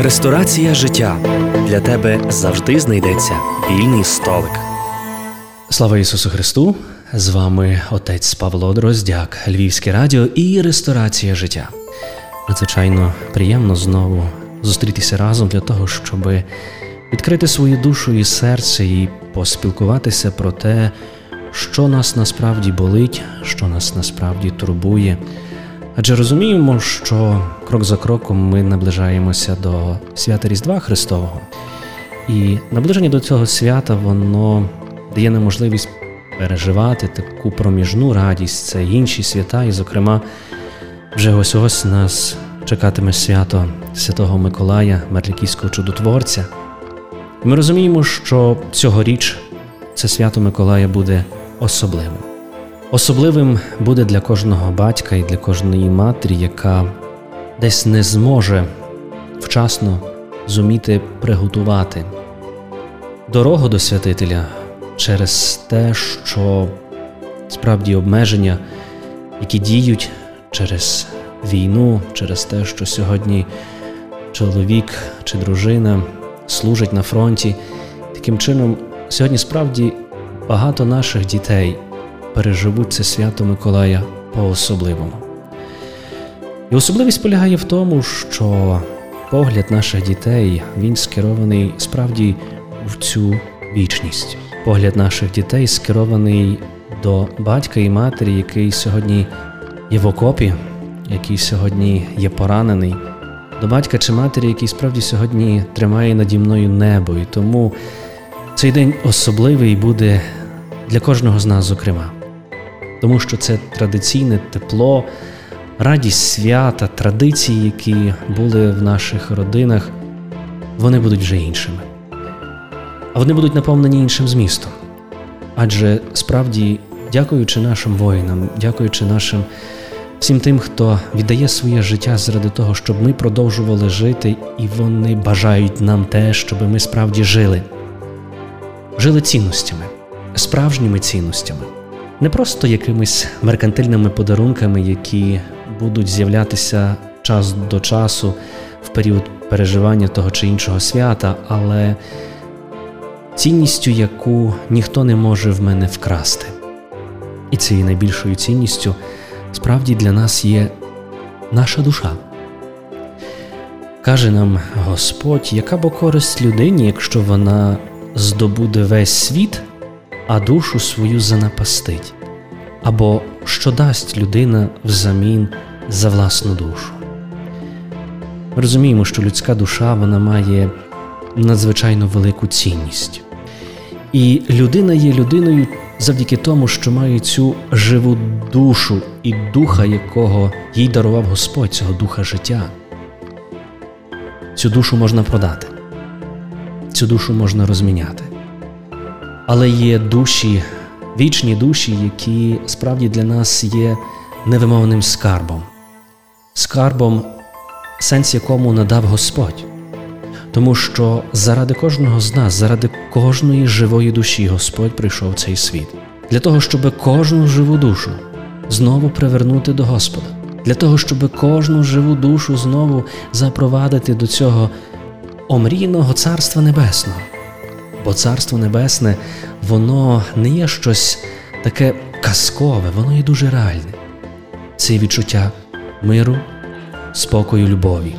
Ресторація життя для тебе завжди знайдеться вільний столик. Слава Ісусу Христу! З вами отець Павло Дроздяк, Львівське радіо і Ресторація життя. Надзвичайно приємно знову зустрітися разом для того, щоб відкрити свою душу і серце і поспілкуватися про те, що нас насправді болить, що нас насправді турбує. Адже розуміємо, що крок за кроком ми наближаємося до свята Різдва Христового, і наближення до цього свята воно дає нам можливість переживати таку проміжну радість, це інші свята, і, зокрема, вже ось ось нас чекатиме свято Святого Миколая, Мерлікійського чудотворця. Ми розуміємо, що цьогоріч це свято Миколая буде особливим. Особливим буде для кожного батька і для кожної матері, яка десь не зможе вчасно зуміти приготувати дорогу до святителя через те, що справді обмеження, які діють через війну, через те, що сьогодні чоловік чи дружина служить на фронті. Таким чином, сьогодні справді багато наших дітей переживуть це свято Миколая по-особливому. І особливість полягає в тому, що погляд наших дітей він скерований справді в цю вічність. Погляд наших дітей скерований до батька і матері, який сьогодні є в окопі, який сьогодні є поранений, до батька чи матері, який справді сьогодні тримає наді мною небо. І тому цей день особливий буде для кожного з нас, зокрема тому що це традиційне тепло, радість свята, традиції, які були в наших родинах, вони будуть вже іншими. А вони будуть наповнені іншим змістом. Адже справді, дякуючи нашим воїнам, дякуючи нашим всім тим, хто віддає своє життя заради того, щоб ми продовжували жити, і вони бажають нам те, щоб ми справді жили, жили цінностями, справжніми цінностями не просто якимись меркантильними подарунками, які будуть з'являтися час до часу в період переживання того чи іншого свята, але цінністю, яку ніхто не може в мене вкрасти. І цією найбільшою цінністю справді для нас є наша душа. Каже нам Господь, яка бо користь людині, якщо вона здобуде весь світ, а душу свою занапастить, або що дасть людина взамін за власну душу. Ми розуміємо, що людська душа вона має надзвичайно велику цінність. І людина є людиною завдяки тому, що має цю живу душу і духа, якого їй дарував Господь, цього духа життя. Цю душу можна продати, цю душу можна розміняти але є душі, вічні душі, які справді для нас є невимовним скарбом, скарбом, сенс якому надав Господь. Тому що заради кожного з нас, заради кожної живої душі Господь прийшов в цей світ, для того, щоб кожну живу душу знову привернути до Господа, для того, щоб кожну живу душу знову запровадити до цього омрійного Царства Небесного. Бо Царство Небесне, воно не є щось таке казкове, воно є дуже реальне. Це відчуття миру, спокою, любові.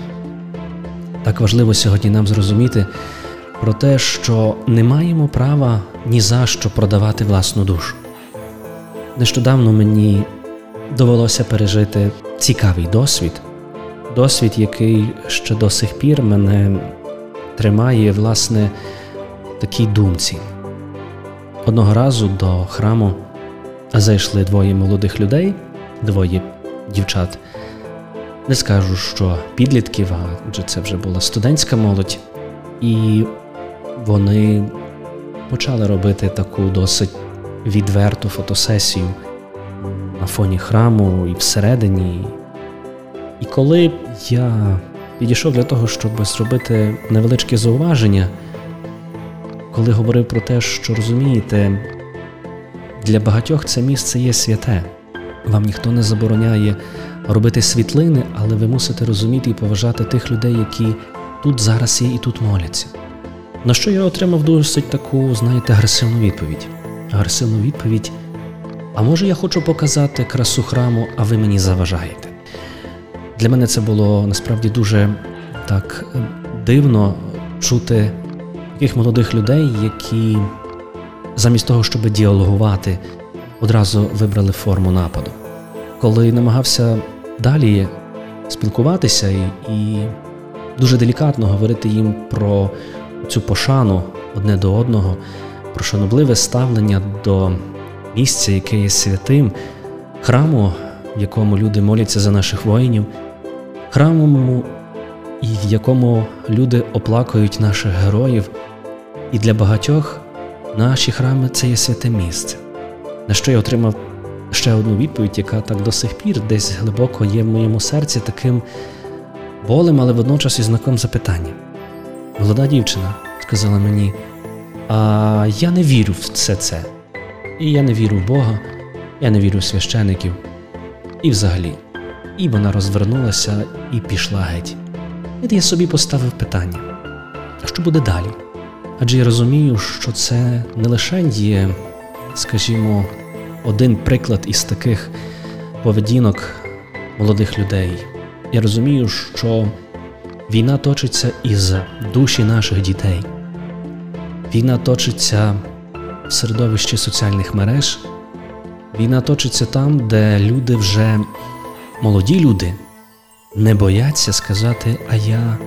Так важливо сьогодні нам зрозуміти про те, що не маємо права ні за що продавати власну душу. Нещодавно мені довелося пережити цікавий досвід, досвід, який ще до сих пір мене тримає, власне такій думці. Одного разу до храму зайшли двоє молодих людей, двоє дівчат. Не скажу, що підлітків, адже це вже була студентська молодь, і вони почали робити таку досить відверту фотосесію на фоні храму і всередині. І коли я підійшов для того, щоб зробити невеличке зауваження, коли говорив про те, що розумієте, для багатьох це місце є святе. Вам ніхто не забороняє робити світлини, але ви мусите розуміти і поважати тих людей, які тут зараз є і тут моляться. На що я отримав досить таку, знаєте, агресивну відповідь. Агресивну відповідь. А може, я хочу показати красу храму, а ви мені заважаєте. Для мене це було насправді дуже так е, дивно чути таких молодих людей, які замість того, щоб діалогувати, одразу вибрали форму нападу. Коли намагався далі спілкуватися і, і дуже делікатно говорити їм про цю пошану одне до одного, про шанобливе ставлення до місця, яке є святим, храму, в якому люди моляться за наших воїнів, храму, і в якому люди оплакують наших героїв, і для багатьох наші храми це є святе місце. На що я отримав ще одну відповідь, яка так до сих пір десь глибоко є в моєму серці таким болем, але водночас і знаком запитання. Молода дівчина сказала мені: А я не вірю в все це. І я не вірю в Бога, я не вірю в священиків. І взагалі. І вона розвернулася і пішла геть. Я собі поставив питання: а що буде далі? Адже я розумію, що це не лише є, скажімо, один приклад із таких поведінок молодих людей. Я розумію, що війна точиться із душі наших дітей. Війна точиться в середовищі соціальних мереж. Війна точиться там, де люди вже молоді люди не бояться сказати, а я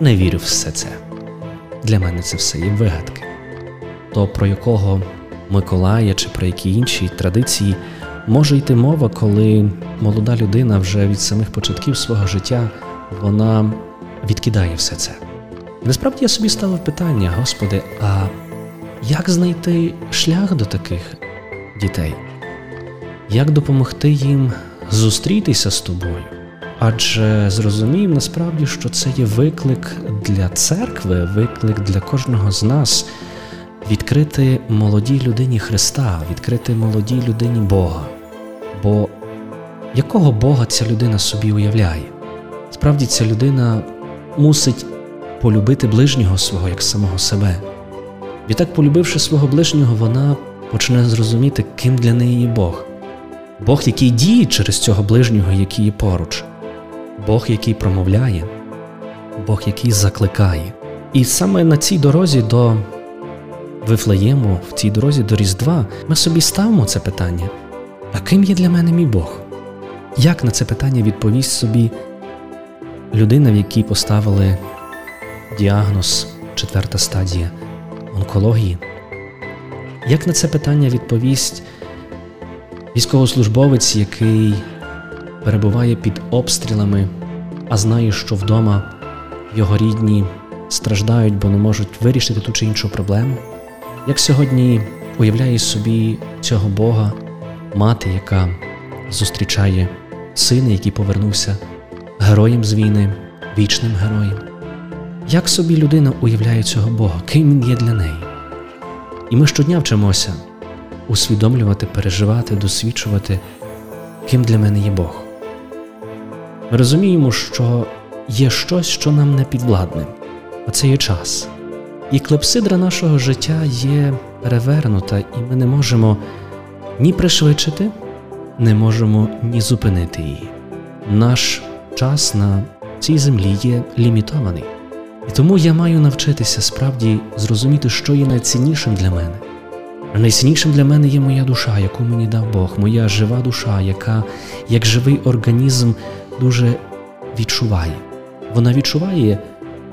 не вірю в все це. Для мене це все є вигадки. То про якого Миколая чи про які інші традиції може йти мова, коли молода людина вже від самих початків свого життя вона відкидає все це. Насправді я собі ставив питання, Господи, а як знайти шлях до таких дітей? Як допомогти їм зустрітися з тобою? Адже зрозуміємо насправді, що це є виклик для церкви, виклик для кожного з нас відкрити молодій людині Христа, відкрити молодій людині Бога. Бо якого Бога ця людина собі уявляє? Справді ця людина мусить полюбити ближнього свого як самого себе. Відтак, полюбивши свого ближнього, вона почне зрозуміти, ким для неї є Бог. Бог, який діє через цього ближнього, який є поруч, Бог, який промовляє, Бог, який закликає. І саме на цій дорозі до Вифлеєму, в цій дорозі до Різдва, ми собі ставимо це питання: а ким є для мене мій Бог? Як на це питання відповість собі людина, в якій поставили діагноз четверта стадія онкології? Як на це питання відповість військовослужбовець, який перебуває під обстрілами, а знає, що вдома його рідні страждають, бо не можуть вирішити ту чи іншу проблему? Як сьогодні уявляє собі цього Бога, мати, яка зустрічає сина, який повернувся героєм з війни, вічним героєм? Як собі людина уявляє цього Бога, ким він є для неї? І ми щодня вчимося усвідомлювати, переживати, досвідчувати, ким для мене є Бог. Ми розуміємо, що є щось, що нам не підвладне, а це є час. І клепсидра нашого життя є перевернута, і ми не можемо ні пришвидшити, не можемо ні зупинити її. Наш час на цій землі є лімітований. І тому я маю навчитися справді зрозуміти, що є найціннішим для мене. А найціннішим для мене є моя душа, яку мені дав Бог, моя жива душа, яка, як живий організм, дуже відчуває. Вона відчуває,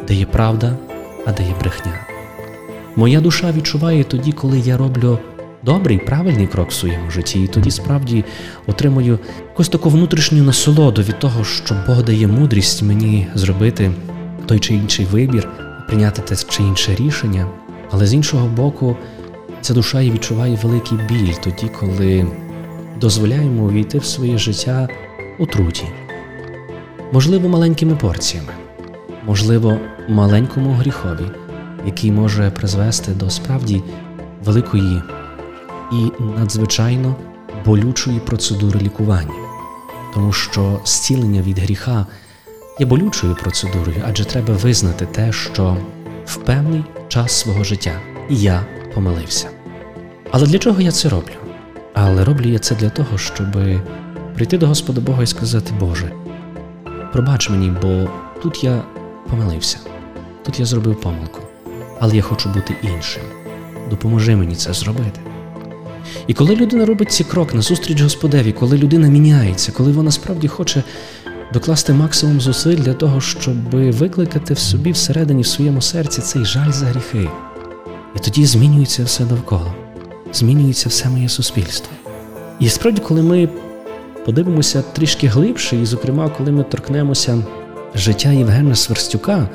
де є правда, а де є брехня. Моя душа відчуває тоді, коли я роблю добрий, правильний крок в своєму житті, і тоді справді отримую якусь таку внутрішню насолоду від того, що Бог дає мудрість мені зробити той чи інший вибір, прийняти те чи інше рішення. Але з іншого боку, ця душа і відчуває великий біль тоді, коли дозволяємо увійти в своє життя у труті, можливо, маленькими порціями, можливо, маленькому гріхові, який може призвести до справді великої і надзвичайно болючої процедури лікування, тому що зцілення від гріха є болючою процедурою, адже треба визнати те, що в певний час свого життя я помилився. Але для чого я це роблю? Але роблю я це для того, щоб прийти до Господа Бога і сказати, Боже, пробач мені, бо тут я помилився, тут я зробив помилку, але я хочу бути іншим. Допоможи мені це зробити. І коли людина робить цей крок назустріч Господеві, коли людина міняється, коли вона справді хоче докласти максимум зусиль для того, щоб викликати в собі всередині в своєму серці цей жаль за гріхи, і тоді змінюється все довкола, змінюється все моє суспільство. І справді, коли ми подивимося трішки глибше, і, зокрема, коли ми торкнемося життя Євгена Сверстюка,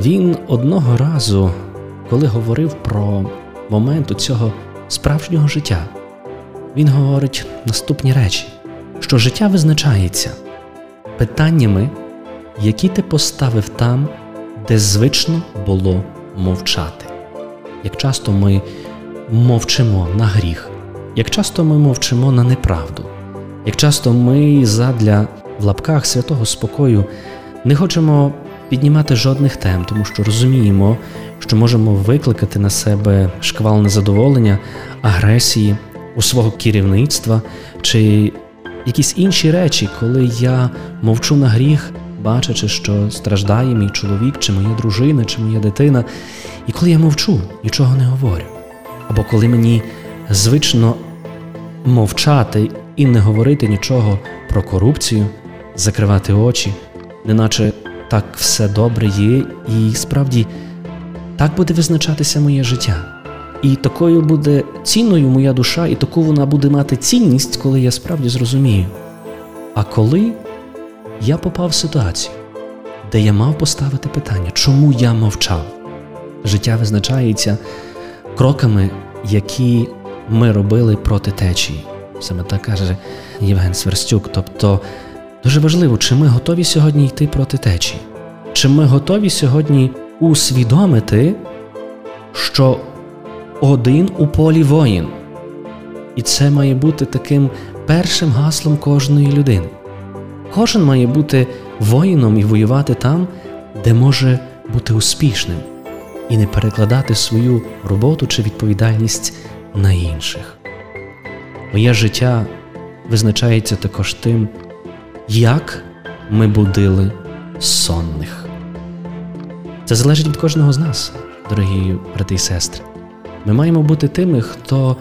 він одного разу, коли говорив про момент у цього справжнього життя, він говорить наступні речі, що життя визначається питаннями, які ти поставив там, де звично було мовчати. Як часто ми мовчимо на гріх, як часто ми мовчимо на неправду, як часто ми задля в лапках святого спокою не хочемо піднімати жодних тем, тому що розуміємо, що можемо викликати на себе шквал незадоволення, агресії у свого керівництва чи якісь інші речі, коли я мовчу на гріх, бачачи, що страждає мій чоловік, чи моя дружина, чи моя дитина, і коли я мовчу, нічого не говорю. Або коли мені звично мовчати і не говорити нічого про корупцію, закривати очі, неначе так все добре є, і справді так буде визначатися моє життя. І такою буде цінною моя душа, і таку вона буде мати цінність, коли я справді зрозумію. А коли я попав в ситуацію, де я мав поставити питання, чому я мовчав? Життя визначається кроками, які ми робили проти течії. Саме так каже Євген Сверстюк. Тобто дуже важливо, чи ми готові сьогодні йти проти течії, чи ми готові сьогодні усвідомити, що один у полі воїн. І це має бути таким першим гаслом кожної людини. Кожен має бути воїном і воювати там, де може бути успішним, і не перекладати свою роботу чи відповідальність на інших. Моє життя визначається також тим, як ми будили сонних. Це залежить від кожного з нас, дорогі брати і сестри. Ми маємо бути тими, хто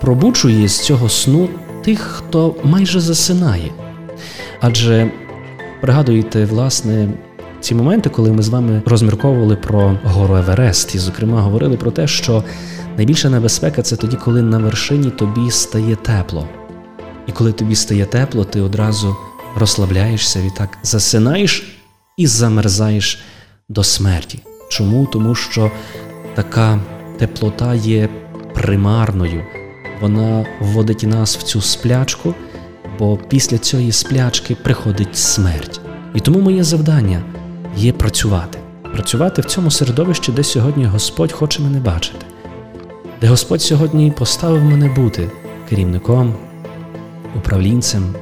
пробуджує з цього сну тих, хто майже засинає. Адже пригадуєте, власне, ці моменти, коли ми з вами розмірковували про гору Еверест, і, зокрема, говорили про те, що найбільша небезпека це тоді, коли на вершині тобі стає тепло. І коли тобі стає тепло, ти одразу розслабляєшся, відтак засинаєш і замерзаєш до смерті. Чому? Тому що така теплота є примарною, вона вводить нас в цю сплячку, бо після цієї сплячки приходить смерть. І тому моє завдання є працювати, працювати в цьому середовищі, де сьогодні Господь хоче мене бачити, де Господь сьогодні поставив мене бути керівником, управлінцем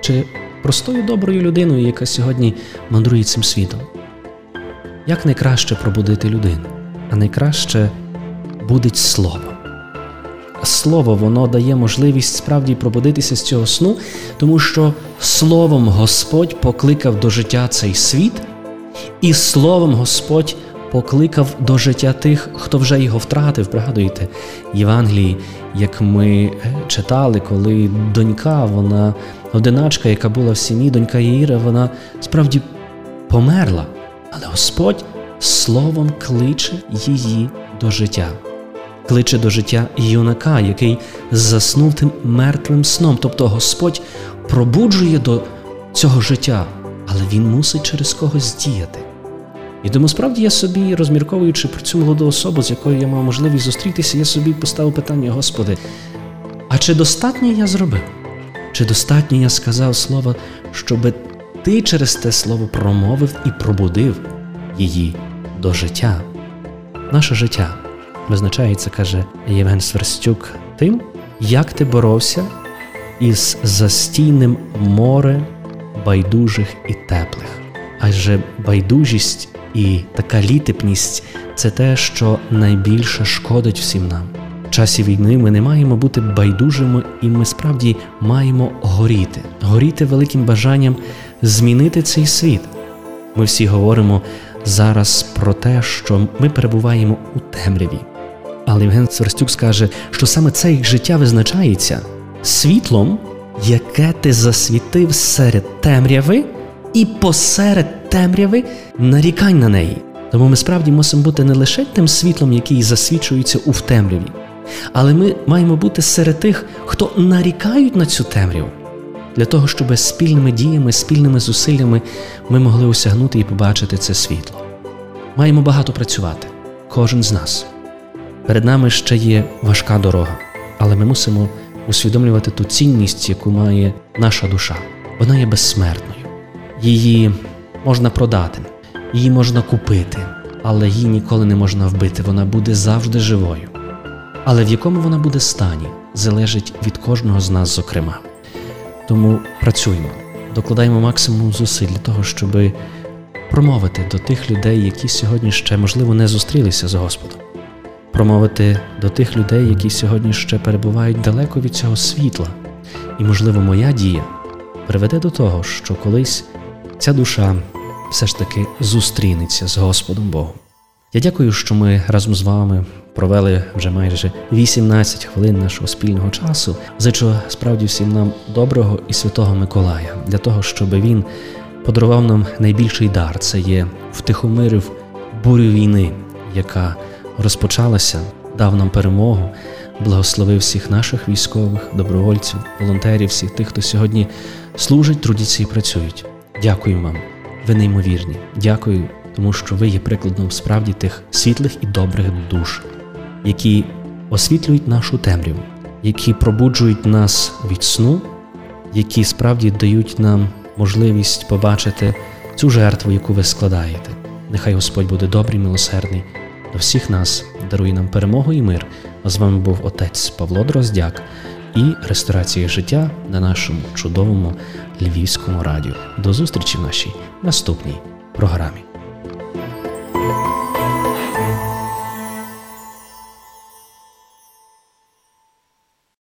чи простою доброю людиною, яка сьогодні мандрує цим світом. Як найкраще пробудити людину, а найкраще будить слово. Слово воно дає можливість справді пробудитися з цього сну, тому що словом Господь покликав до життя цей світ, і словом Господь покликав до життя тих, хто вже його втратив. Пригадуєте, Євангелії, як ми читали, коли донька, вона одиначка, яка була в сім'ї, донька Єїра, вона справді померла, але Господь словом кличе її до життя кличе до життя юнака, який заснув тим мертвим сном. Тобто Господь пробуджує до цього життя, але Він мусить через когось діяти. І тому справді я собі, розмірковуючи про цю молоду особу, з якою я мав можливість зустрітися, я собі поставив питання, Господи, а чи достатньо я зробив? Чи достатньо я сказав слово, щоб ти через те слово промовив і пробудив її до життя? Наше життя визначається, каже Євген Сверстюк, тим, як ти боровся із застійним море байдужих і теплих. Адже байдужість і така літепність це те, що найбільше шкодить всім нам. В часі війни ми не маємо бути байдужими, і ми справді маємо горіти, горіти великим бажанням змінити цей світ. Ми всі говоримо зараз про те, що ми перебуваємо у темряві. Але Євген Сверстюк скаже, що саме це їх життя визначається світлом, яке ти засвітив серед темряви, і посеред темряви нарікань на неї. Тому ми справді мусимо бути не лише тим світлом, який засвічується у темряві, але ми маємо бути серед тих, хто нарікають на цю темряву, для того, щоб спільними діями, спільними зусиллями ми могли осягнути і побачити це світло. Маємо багато працювати, кожен з нас. Перед нами ще є важка дорога, але ми мусимо усвідомлювати ту цінність, яку має наша душа. Вона є безсмертною. Її можна продати, її можна купити, але її ніколи не можна вбити. Вона буде завжди живою. Але в якому вона буде стані, залежить від кожного з нас, зокрема. Тому працюємо, докладаємо максимум зусиль для того, щоб промовити до тих людей, які сьогодні ще, можливо, не зустрілися з Господом промовити до тих людей, які сьогодні ще перебувають далеко від цього світла. І, можливо, моя дія приведе до того, що колись ця душа все ж таки зустрінеться з Господом Богом. Я дякую, що ми разом з вами провели вже майже 18 хвилин нашого спільного часу. Зичу справді всім нам доброго і святого Миколая для того, щоб він подарував нам найбільший дар це є втихомирив бурю війни, яка розпочалася, дав нам перемогу, благословив всіх наших військових, добровольців, волонтерів, всіх тих, хто сьогодні служить, трудяться і працюють. Дякую вам, ви неймовірні. Дякую, тому що ви є прикладом справді тих світлих і добрих душ, які освітлюють нашу темряву, які пробуджують нас від сну, які справді дають нам можливість побачити цю жертву, яку ви складаєте. Нехай Господь буде добрий, милосердний до всіх нас, дарує нам перемогу і мир. А з вами був отець Павло Дроздяк і ресторація життя на нашому чудовому львівському радіо. До зустрічі в нашій наступній програмі.